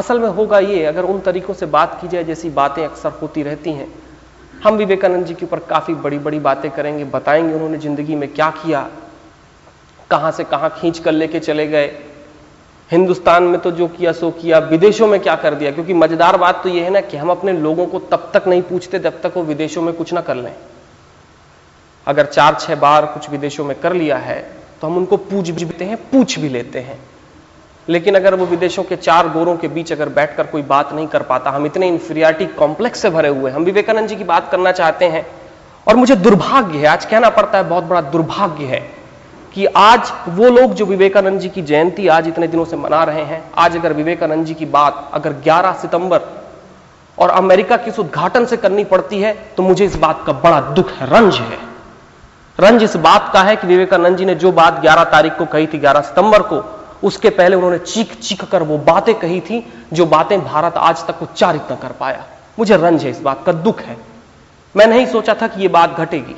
असल में होगा ये, अगर उन तरीकों से बात की जाए जैसी बातें अक्सर होती रहती हैं, हम विवेकानंद जी के ऊपर काफ़ी बड़ी बड़ी बातें करेंगे, बताएँगे उन्होंने ज़िंदगी में क्या किया, कहाँ से कहाँ खींच कर लेके चले गए। हिंदुस्तान में तो जो किया, सो किया, विदेशों में क्या कर दिया, क्योंकि मज़ेदार बात तो यह है ना कि हम अपने लोगों को तब तक नहीं पूछते जब तक वो विदेशों में कुछ ना कर लें। अगर चार छह बार कुछ विदेशों में कर लिया है तो हम उनको पूछ भी हैं, पूछ भी लेते हैं। लेकिन अगर वो विदेशों के चार गोरों के बीच अगर बैठकर कोई बात नहीं कर पाता, हम इतने इंफीरियरिटी कॉम्प्लेक्स से भरे हुए हम विवेकानंद जी की बात करना चाहते हैं। और मुझे दुर्भाग्य है, आज कहना पड़ता है, बहुत बड़ा दुर्भाग्य है कि आज वो लोग जो विवेकानंद जी की जयंती आज इतने दिनों से मना रहे हैं, आज अगर विवेकानंद जी की बात अगर 11 सितंबर और अमेरिका के इस उद्घाटन से करनी पड़ती है तो मुझे इस बात का बड़ा दुख है, रंज है। रंज इस बात का है कि विवेकानंद जी ने जो बात 11 तारीख को कही थी 11 सितंबर को उसके पहले उन्होंने चीख चीख कर वो बातें कही थी, जो बातें भारत आज तक उच्चारित न कर पाया। मुझे रंज है इस बात का, दुख है। मैं नहीं सोचा था कि ये बात घटेगी।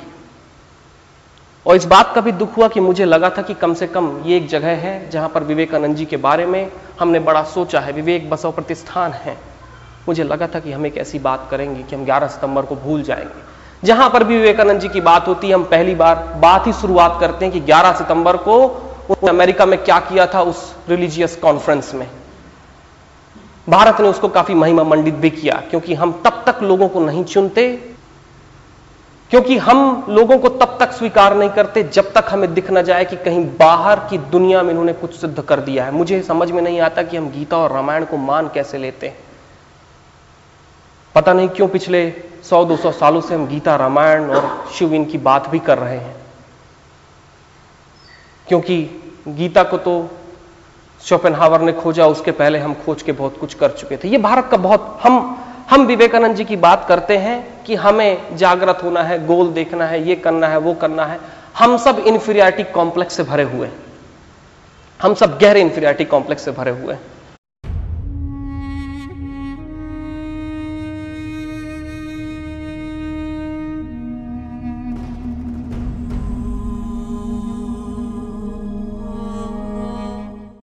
और इस बात का भी दुख हुआ कि मुझे लगा था कि कम से कम ये एक जगह है जहाँ पर विवेकानंद जी के बारे में हमने बड़ा सोचा है। विवेक बसव प्रतिष्ठान है। मुझे लगा था कि हम एक ऐसी बात करेंगे कि हम 11 सितंबर को भूल जाएँगे। जहाँ पर भी विवेकानंद जी की बात होती है, हम पहली बार, बात ही शुरुआत करते हैं कि 11 सितंबर को अमेरिका में क्या किया था उस रिलीजियस कॉन्फ्रेंस में? भारत ने उसको काफ़ी महिमा मंडित भी किया, क्योंकि हम तब तक लोगों को नहीं चुनते, क्योंकि हम लोगों को तब तक स्वीकार नहीं करते जब तक हमें दिख ना जाए कि कहीं बाहर की दुनिया में इन्होंने कुछ सिद्ध कर दिया है। मुझे समझ में नहीं आता कि हम गीता और रामायण को मान कैसे लेते हैं। पता नहीं क्यों पिछले 100-200 सालों से हम गीता, रामायण और शिव इनकी बात भी कर रहे हैं। क्योंकि गीता को तो शोपेनहावर ने खोजा, उसके पहले हम खोज के बहुत कुछ कर चुके थे। ये भारत का बहुत, हम हम विवेकानंद जी की बात करते हैं कि हमें जागृत होना है, गोल देखना है, ये करना है, वो करना है। हम सब इंफीरियरिटी कॉम्प्लेक्स से भरे हुए हैं। हम सब गहरे इंफीरियरिटी कॉम्प्लेक्स से भरे हुए हैं।